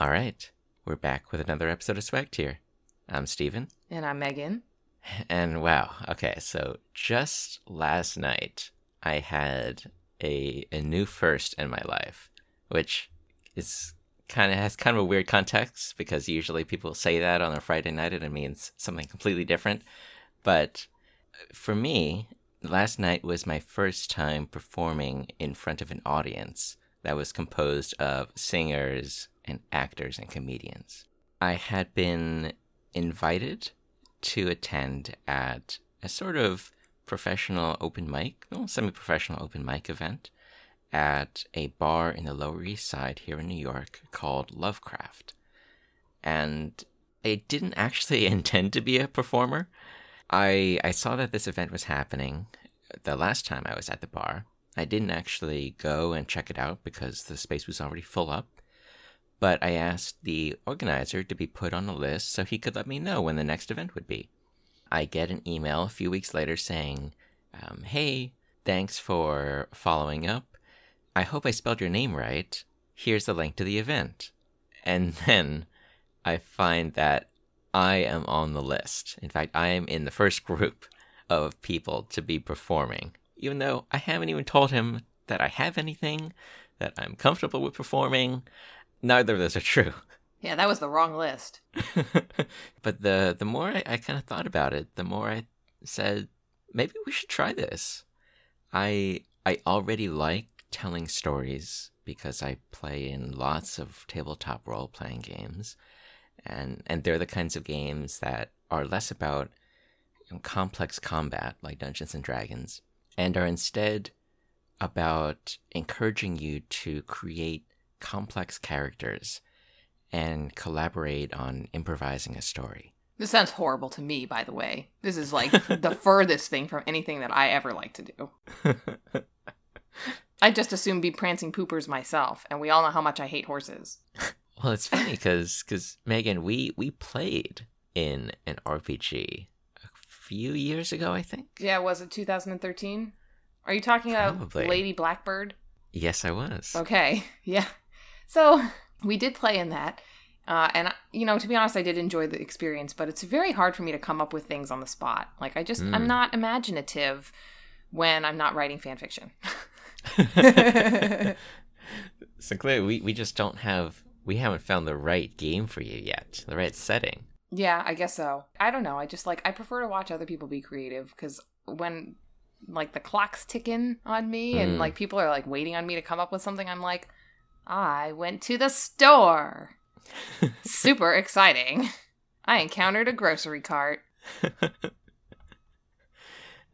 All right, we're back with another episode of Swag Tier. I'm Steven. And I'm Megan. And wow, okay, so just last night I had a a new first in my life, which is kind of has kind of a weird context because usually people say that on a Friday night and it means something completely different. But for me, last night was my first time performing in front of an audience that was composed of singers and actors and comedians. I had been invited to attend at a sort of professional open mic, well, semi professional open mic event at a bar in the Lower East Side here in New York called Lovecraft. And I didn't actually intend to be a performer. I I saw that this event was happening the last time I was at the bar. I didn't actually go and check it out because the space was already full up. But I asked the organizer to be put on a list so he could let me know when the next event would be. I get an email a few weeks later saying, um, Hey, thanks for following up. I hope I spelled your name right. Here's the link to the event. And then I find that I am on the list. In fact, I am in the first group of people to be performing, even though I haven't even told him that I have anything, that I'm comfortable with performing. Neither of those are true. Yeah, that was the wrong list. but the the more I, I kind of thought about it, the more I said maybe we should try this. I I already like telling stories because I play in lots of tabletop role playing games, and and they're the kinds of games that are less about you know, complex combat like Dungeons and Dragons, and are instead about encouraging you to create complex characters and collaborate on improvising a story. This sounds horrible to me, by the way. This is like the furthest thing from anything that I ever like to do. I'd just assume be prancing poopers myself, and we all know how much I hate horses. well, it's funny because because Megan, we we played in an RPG a few years ago, I think. Yeah, was it 2013? Are you talking Probably. about Lady Blackbird? Yes, I was. Okay, yeah. So we did play in that. Uh, and you know, to be honest, I did enjoy the experience, but it's very hard for me to come up with things on the spot. Like I just, I'm Mm. not imaginative when I'm not writing fan fiction. so clearly, we we just don't have we haven't found the right game for you yet, the right setting. yeah, I guess so. I don't know. I just like I prefer to watch other people be creative because when like the clock's ticking on me and Mm. like people are like waiting on me to come up with something, I'm like, I went to the store. Super exciting. I encountered a grocery cart.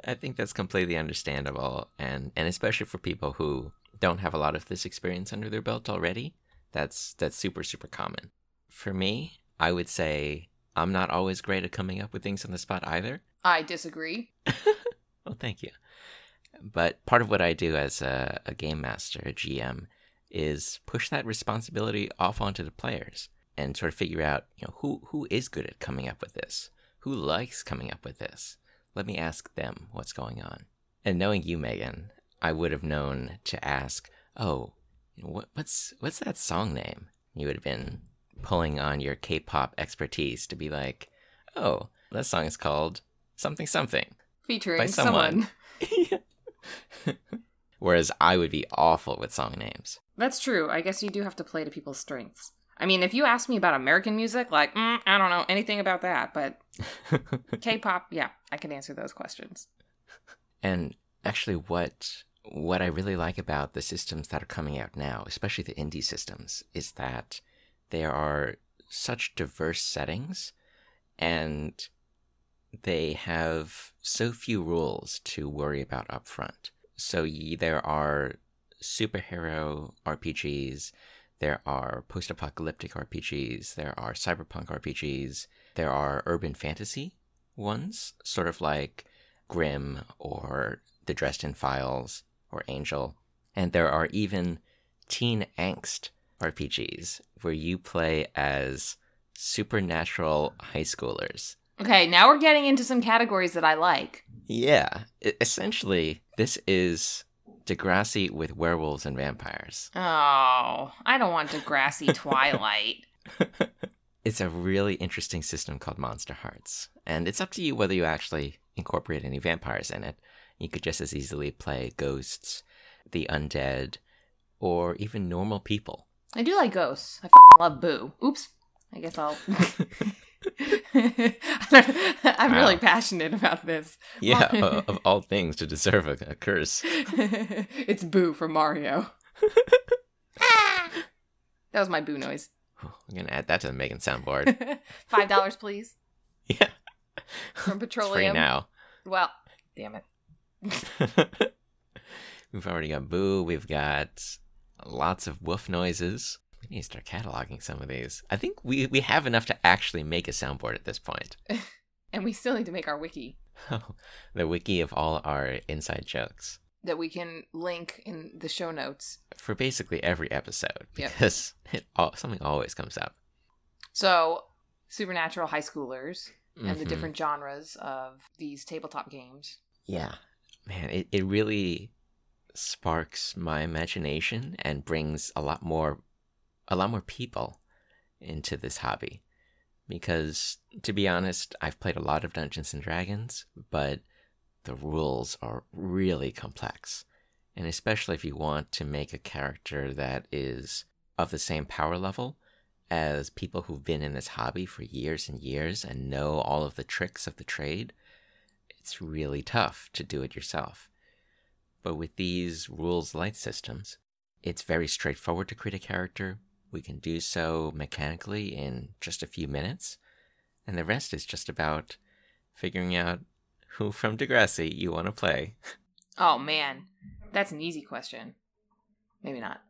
I think that's completely understandable, and and especially for people who don't have a lot of this experience under their belt already, that's that's super super common. For me, I would say I'm not always great at coming up with things on the spot either. I disagree. Well, thank you. But part of what I do as a, a game master, a GM, is push that responsibility off onto the players and sort of figure out, you know, who who is good at coming up with this, who likes coming up with this. Let me ask them what's going on. And knowing you, Megan, I would have known to ask, oh, what, what's what's that song name? You would have been pulling on your K-pop expertise to be like, oh, that song is called something something. Featuring By someone. someone. Whereas I would be awful with song names. That's true. I guess you do have to play to people's strengths. I mean, if you ask me about American music, like, mm, I don't know anything about that, but K pop, yeah, I can answer those questions. and actually, what what I really like about the systems that are coming out now, especially the indie systems, is that there are such diverse settings, and they have so few rules to worry about up front. So there are superhero RPGs, there are post apocalyptic RPGs, there are cyberpunk RPGs, there are urban fantasy ones, sort of like Grimm or The Dresden Files or Angel. And there are even teen angst RPGs where you play as supernatural high schoolers. Okay, now we're getting into some categories that I like. Yeah, essentially, this is Degrassi with werewolves and vampires. Oh, I don't want Degrassi Twilight. it's a really interesting system called Monsterhearts, and it's up to you whether you actually incorporate any vampires in it. You could just as easily play ghosts, the undead, or even normal people. I do like ghosts. I fucking love Boo. Oops. I guess I'll. I'm Wow. really passionate about this. Yeah, o- uh, of all things to deserve a, a curse. it's Boo from Mario. that was my Boo noise. I'm gonna add that to the Megan soundboard. Five dollars, please, yeah, from it's free Petroleum. now. Well, damn it. we've already got boo. We've got lots of woof noises. We need to start cataloging some of these. I think we we have enough to actually make a soundboard at this point. And we still need to make our wiki the wiki of all our inside jokes that we can link in the show notes. for basically every episode Yep. because it al- something always comes up. So, supernatural high schoolers and the Mhm. different genres of these tabletop games. Yeah. Man, it, it really sparks my imagination and brings a lot more a lot more people into this hobby. Because to be honest, I've played a lot of Dungeons and Dragons, but the rules are really complex. And especially if you want to make a character that is of the same power level as people who've been in this hobby for years and years and know all of the tricks of the trade, it's really tough to do it yourself. But with these rules light systems, it's very straightforward to create a character. We can do so mechanically in just a few minutes, and the rest is just about figuring out who from Degrassi you want to play. Oh man, that's an easy question. Maybe not.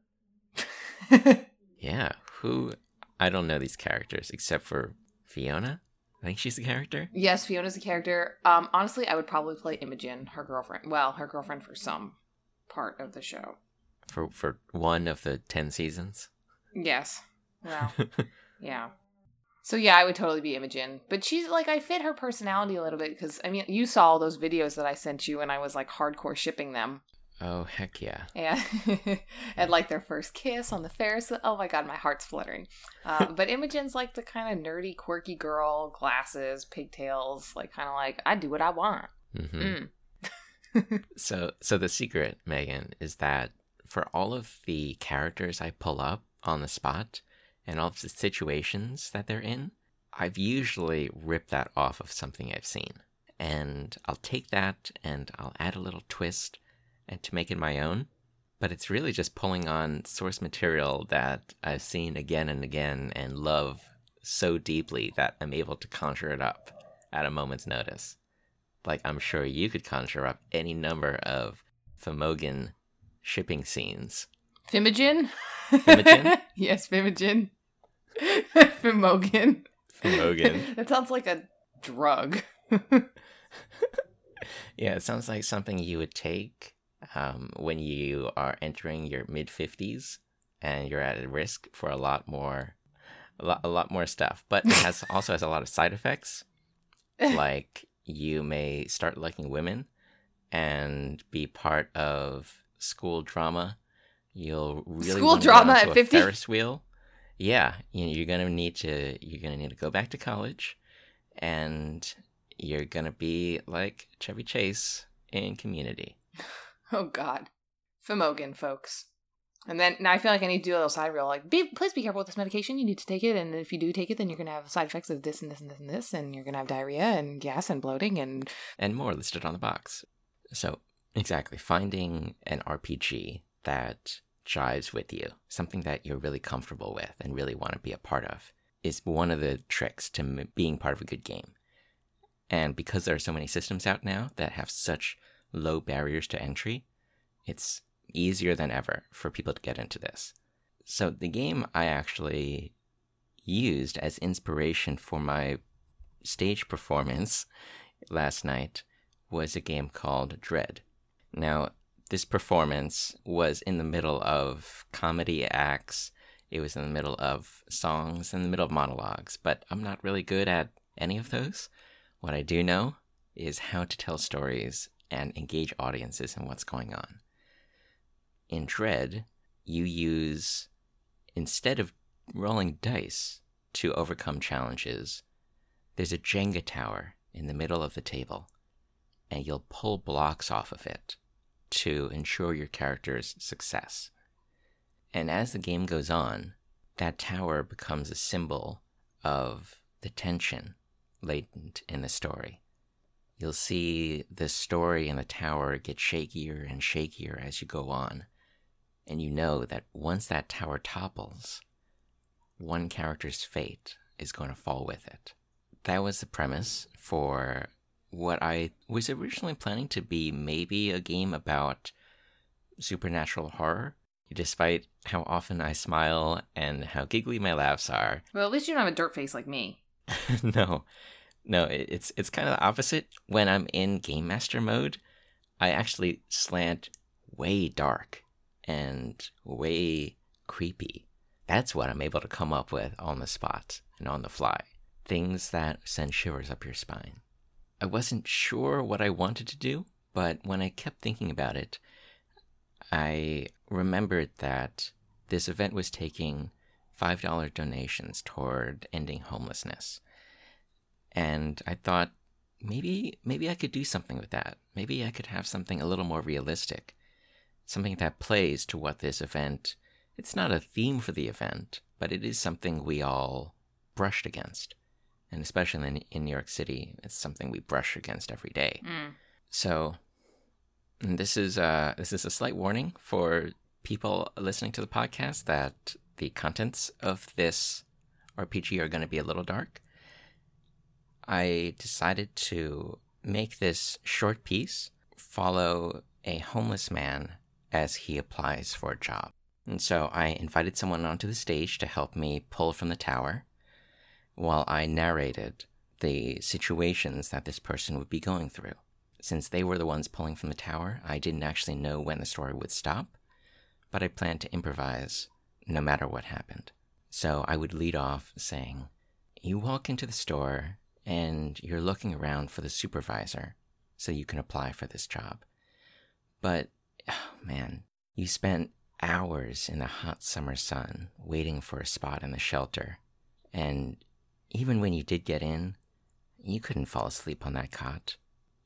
Yeah, who? I don't know these characters except for Fiona. I think she's the character. yes, Fiona's a character. Um, honestly, I would probably play Imogen, her girlfriend. Well, her girlfriend for some part of the show. For for one of the ten seasons. Yes. Well, yeah. So yeah, I would totally be Imogen. But she's like, I fit her personality a little bit because I mean, you saw all those videos that I sent you, and I was like hardcore shipping them. oh heck yeah! and and like their first kiss on the Ferris. Oh my god, my heart's fluttering. Uh, but Imogen's like the kind of nerdy, quirky girl, glasses, pigtails, like kind of like I do what I want. hmm Mm. So, so the secret, Megan, is that for all of the characters I pull up on the spot and all of the situations that they're in, I've usually ripped that off of something I've seen. And I'll take that and I'll add a little twist and to make it my own. But it's really just pulling on source material that I've seen again and again and love so deeply that I'm able to conjure it up at a moment's notice like I'm sure you could conjure up any number of Famogan shipping scenes. Fimogen. Fimogen? yes, Fimogen. Fimogen. Famogan. that sounds like a drug. yeah, it sounds like something you would take um, when you are entering your mid 50s and you're at risk for a lot more a lot, a lot more stuff, but it has also has a lot of side effects. like you may start liking women and be part of school drama. You'll really School drama at 50? Ferris wheel. Yeah, you know, you're gonna need to you're gonna need to go back to college, and you're gonna be like Chevy Chase in Community. Oh God, Fimogen, folks. And then now I feel like I need to do a little side reel. Like, be, please be careful with this medication. You need to take it, and if you do take it, then you're gonna have side effects of this and this and this and this, and you're gonna have diarrhea and gas and bloating and and more listed on the box. So, exactly, finding an RPG that jives with you, something that you're really comfortable with and really want to be a part of, is one of the tricks to being part of a good game. And because there are so many systems out now that have such low barriers to entry, it's easier than ever for people to get into this. So, the game I actually used as inspiration for my stage performance last night was a game called Dread. Now, this performance was in the middle of comedy acts, it was in the middle of songs, in the middle of monologues, but I'm not really good at any of those. What I do know is how to tell stories and engage audiences in what's going on. In Dread, you use, instead of rolling dice to overcome challenges, there's a Jenga tower in the middle of the table, and you'll pull blocks off of it to ensure your character's success. And as the game goes on, that tower becomes a symbol of the tension latent in the story. You'll see the story and the tower get shakier and shakier as you go on. And you know that once that tower topples, one character's fate is going to fall with it. That was the premise for what I was originally planning to be maybe a game about supernatural horror, despite how often I smile and how giggly my laughs are. Well, at least you don't have a dirt face like me. no, no, it's it's kind of the opposite. When I'm in game master mode, I actually slant way dark and way creepy. That's what I'm able to come up with on the spot and on the fly. Things that send shivers up your spine. I wasn't sure what I wanted to do, but when I kept thinking about it, I remembered that this event was taking $5 donations toward ending homelessness. And I thought maybe maybe I could do something with that. Maybe I could have something a little more realistic. Something that plays to what this event it's not a theme for the event, but it is something we all brushed against. And especially in, in New York City, it's something we brush against every day. Mm. So this is uh this is a slight warning for people listening to the podcast that the contents of this RPG are going to be a little dark. I decided to make this short piece follow a homeless man as he applies for a job. And so I invited someone onto the stage to help me pull from the tower while I narrated the situations that this person would be going through. Since they were the ones pulling from the tower, I didn't actually know when the story would stop, but I planned to improvise no matter what happened. So I would lead off saying, You walk into the store and you're looking around for the supervisor so you can apply for this job. But, oh man, you spent hours in the hot summer sun waiting for a spot in the shelter. And even when you did get in, you couldn't fall asleep on that cot.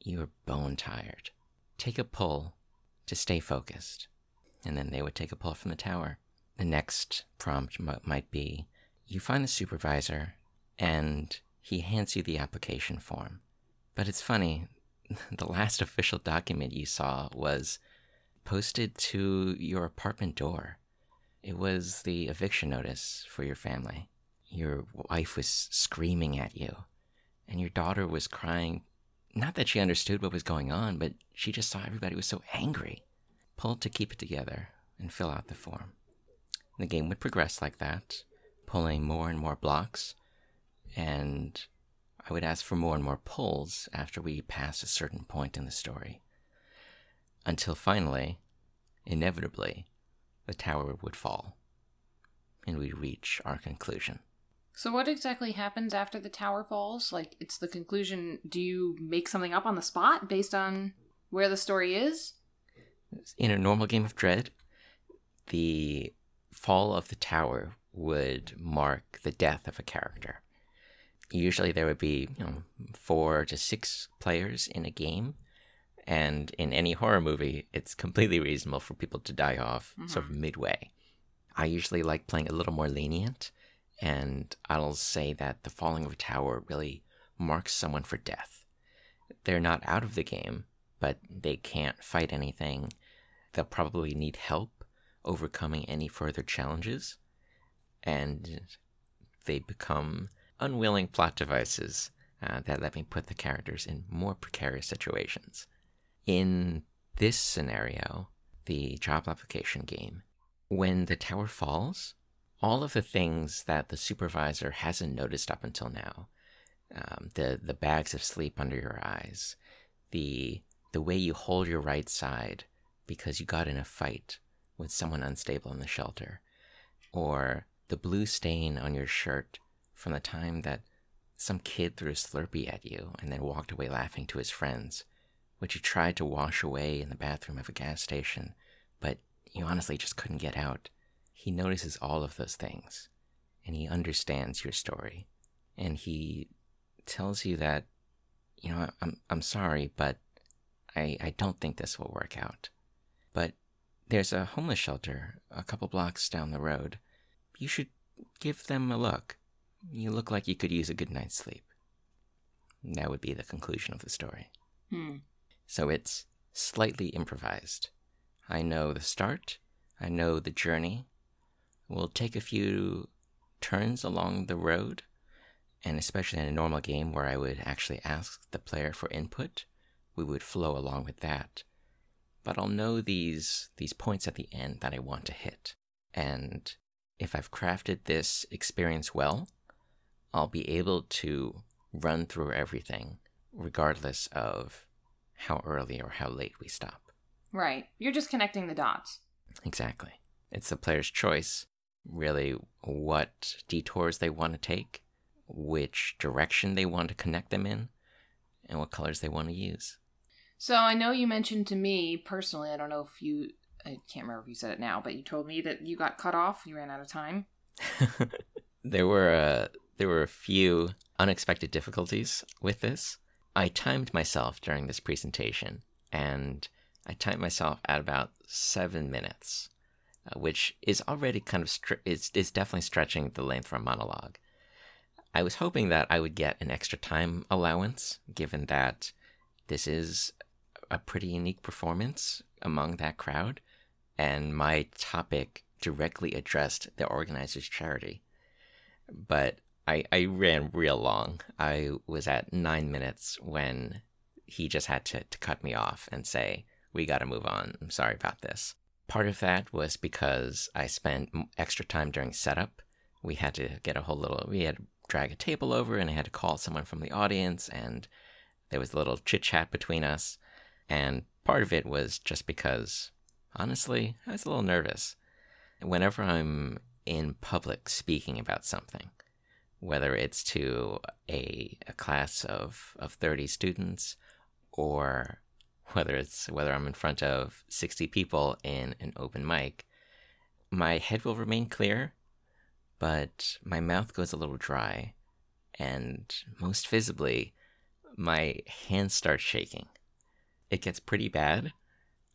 You were bone tired. Take a pull to stay focused. And then they would take a pull from the tower. The next prompt m- might be you find the supervisor and he hands you the application form. But it's funny, the last official document you saw was posted to your apartment door. It was the eviction notice for your family. Your wife was screaming at you, and your daughter was crying. Not that she understood what was going on, but she just saw everybody was so angry. Pulled to keep it together and fill out the form. The game would progress like that, pulling more and more blocks and I would ask for more and more pulls after we passed a certain point in the story. Until finally, inevitably, the tower would fall, and we'd reach our conclusion. So, what exactly happens after the tower falls? Like, it's the conclusion. Do you make something up on the spot based on where the story is? In a normal game of Dread, the fall of the tower would mark the death of a character usually there would be you know four to six players in a game and in any horror movie it's completely reasonable for people to die off mm-hmm. sort of midway i usually like playing a little more lenient and i'll say that the falling of a tower really marks someone for death they're not out of the game but they can't fight anything they'll probably need help overcoming any further challenges and they become unwilling plot devices uh, that let me put the characters in more precarious situations. In this scenario, the job application game, when the tower falls, all of the things that the supervisor hasn't noticed up until now, um, the the bags of sleep under your eyes, the the way you hold your right side because you got in a fight with someone unstable in the shelter, or the blue stain on your shirt from the time that some kid threw a Slurpee at you and then walked away laughing to his friends, which you tried to wash away in the bathroom of a gas station, but you honestly just couldn't get out. He notices all of those things, and he understands your story. And he tells you that, you know, I'm, I'm sorry, but I, I don't think this will work out. But there's a homeless shelter a couple blocks down the road. You should give them a look. You look like you could use a good night's sleep. That would be the conclusion of the story. Hmm. So it's slightly improvised. I know the start, I know the journey. We'll take a few turns along the road, and especially in a normal game where I would actually ask the player for input, we would flow along with that. But I'll know these these points at the end that I want to hit. And if I've crafted this experience well, I'll be able to run through everything regardless of how early or how late we stop. Right. You're just connecting the dots. Exactly. It's the player's choice, really, what detours they want to take, which direction they want to connect them in, and what colors they want to use. So I know you mentioned to me personally, I don't know if you, I can't remember if you said it now, but you told me that you got cut off, you ran out of time. there were a, there were a few unexpected difficulties with this. I timed myself during this presentation, and I timed myself at about seven minutes, uh, which is already kind of str- is is definitely stretching the length for a monologue. I was hoping that I would get an extra time allowance, given that this is a pretty unique performance among that crowd, and my topic directly addressed the organizer's charity. But I, I ran real long. I was at nine minutes when he just had to, to cut me off and say, We got to move on. I'm sorry about this. Part of that was because I spent extra time during setup. We had to get a whole little, we had to drag a table over and I had to call someone from the audience, and there was a little chit chat between us. And part of it was just because, honestly, I was a little nervous. Whenever I'm in public speaking about something, whether it's to a, a class of, of 30 students or whether it's whether I'm in front of 60 people in an open mic, my head will remain clear, but my mouth goes a little dry, and most visibly, my hands start shaking. It gets pretty bad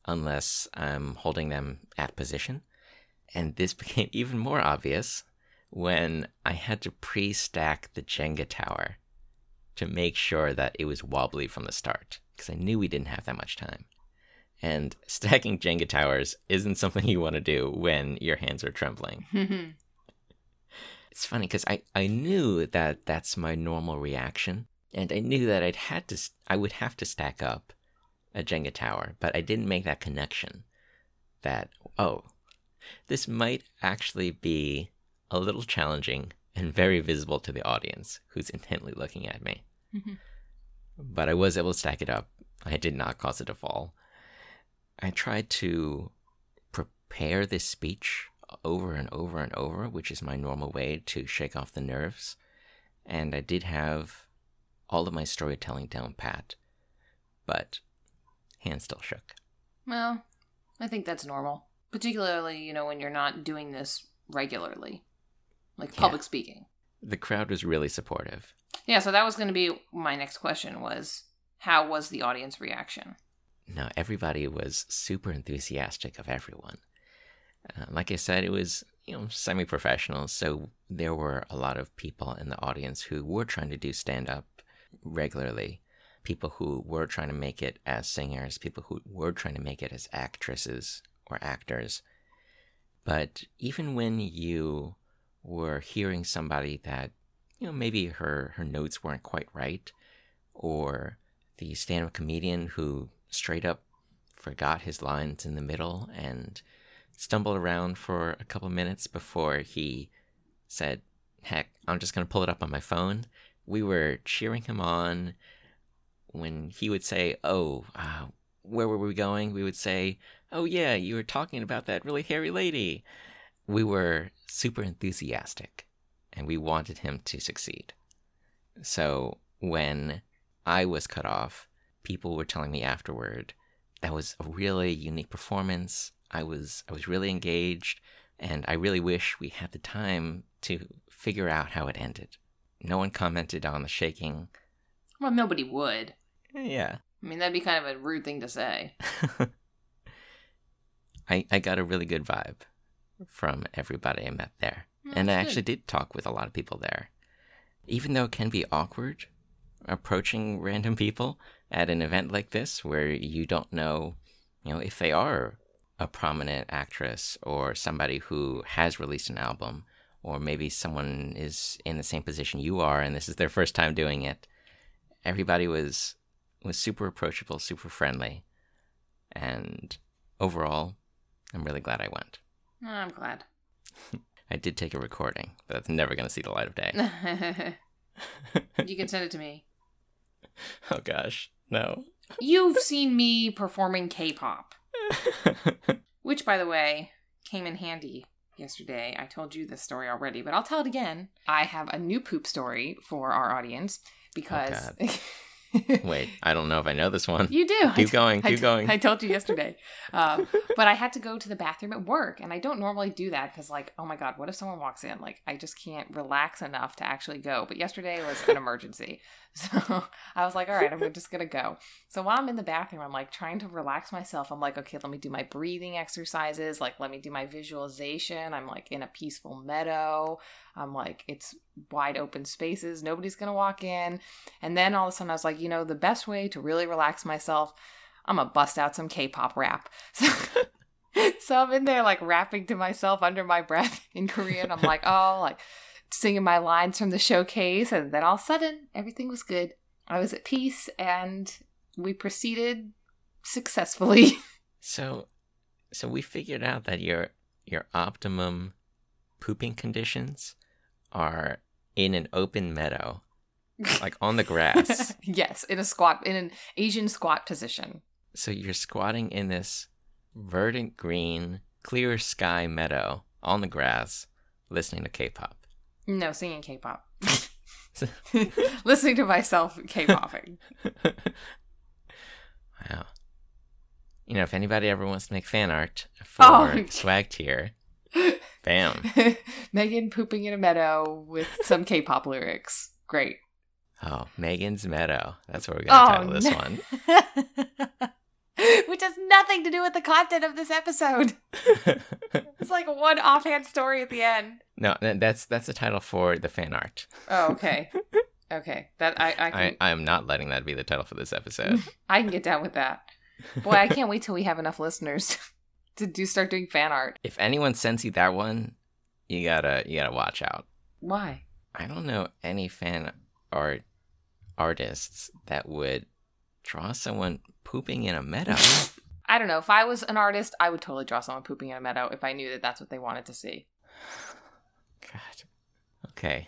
unless I'm holding them at position, and this became even more obvious when I had to pre stack the Jenga tower to make sure that it was wobbly from the start because I knew we didn't have that much time. And stacking Jenga towers isn't something you want to do when your hands are trembling. it's funny because I, I knew that that's my normal reaction, and I knew that I'd had to I would have to stack up a Jenga tower, but I didn't make that connection that oh, this might actually be a little challenging and very visible to the audience who's intently looking at me. Mm-hmm. But I was able to stack it up. I did not cause it to fall. I tried to prepare this speech over and over and over, which is my normal way to shake off the nerves. And I did have all of my storytelling down pat, but hands still shook. Well, I think that's normal, particularly, you know, when you're not doing this regularly like public speaking. The crowd was really supportive. Yeah, so that was going to be my next question was how was the audience reaction? No, everybody was super enthusiastic of everyone. Uh, like I said, it was you know semi-professional, so there were a lot of people in the audience who were trying to do stand-up regularly. People who were trying to make it as singers, people who were trying to make it as actresses or actors. But even when you or hearing somebody that you know maybe her her notes weren't quite right or the stand-up comedian who straight up forgot his lines in the middle and stumbled around for a couple minutes before he said heck i'm just going to pull it up on my phone. We were cheering him on. When he would say oh uh, where were we going? we would say oh yeah you were talking about that really hairy lady. We were super enthusiastic and we wanted him to succeed. So when I was cut off, people were telling me afterward that was a really unique performance. I was I was really engaged. And I really wish we had the time to figure out how it ended. No one commented on the shaking. Well, nobody would. Yeah. I mean, that'd be kind of a rude thing to say. I, I got a really good vibe from everybody I met there. Hmm, and I That's actually did talk with a lot of people there. Even though it can be awkward approaching random people at an event like this where you don't know, you know, if they are a prominent actress or somebody who has released an album or maybe someone is in the same position you are and this is their first time doing it. Everybody was was super approachable, super friendly. And overall, I'm really glad I went. Oh, I'm glad. I did take a recording, but it's never going to see the light of day. you can send it to me. oh gosh, no. You've seen me performing K-pop, which, by the way, came in handy yesterday. I told you this story already, but I'll tell it again. I have a new poop story for our audience oh, because Wait, I don't know if I know this one. you do. Keep going, keep t- going. I told you yesterday. Um, but I had to go to the bathroom at work, and I don't normally do that because, like, oh my god, what if someone walks in? Like, I just can't relax enough to actually go. But yesterday was an emergency, so I was like, all right, I'm just gonna go. So while I'm in the bathroom, I'm like trying to relax myself. I'm like, okay, let me do my breathing exercises. Like, let me do my visualization. I'm like in a peaceful meadow. I'm like, it's wide open spaces. Nobody's gonna walk in. And then all of a sudden, I was like, you know, the best way to really relax myself, I'm gonna bust out some K-pop rap. So, so I'm in there like rapping to myself under my breath in Korean. I'm like, oh, like singing my lines from the showcase, and then all of a sudden, everything was good. I was at peace, and we proceeded successfully. So, so we figured out that your your optimum pooping conditions are in an open meadow, like on the grass. yes, in a squat, in an Asian squat position. so you're squatting in this verdant green, clear sky meadow on the grass, listening to K-pop. No, singing K-pop. Listening to myself K-popping. Wow. You know, if anybody ever wants to make fan art for Oh. swag tier, bam. Megan pooping in a meadow with some K-pop lyrics. Great. Oh, Megan's Meadow. That's what we're gonna oh, title this no. one. Which has nothing to do with the content of this episode. It's like one offhand story at the end. no, that's that's the title for the fan art. Oh, okay. Okay. That I I can I, I am not letting that be the title for this episode. I can get down with that. Boy, I can't wait till we have enough listeners to do start doing fan art. if anyone sends you that one, you gotta you gotta watch out. Why? I don't know any fan art artists that would draw someone pooping in a meadow. I don't know. If I was an artist, I would totally draw someone pooping in a meadow if I knew that that's what they wanted to see. God. Okay.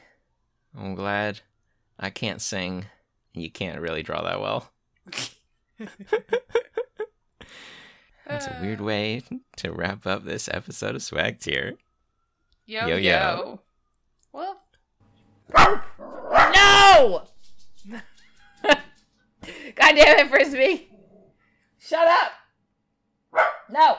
I'm glad I can't sing. You can't really draw that well. That's a weird way to wrap up this episode of Swag Tier. Yo Yo, yo. yo. Well. No! God damn it, Frisbee. Shut up. No.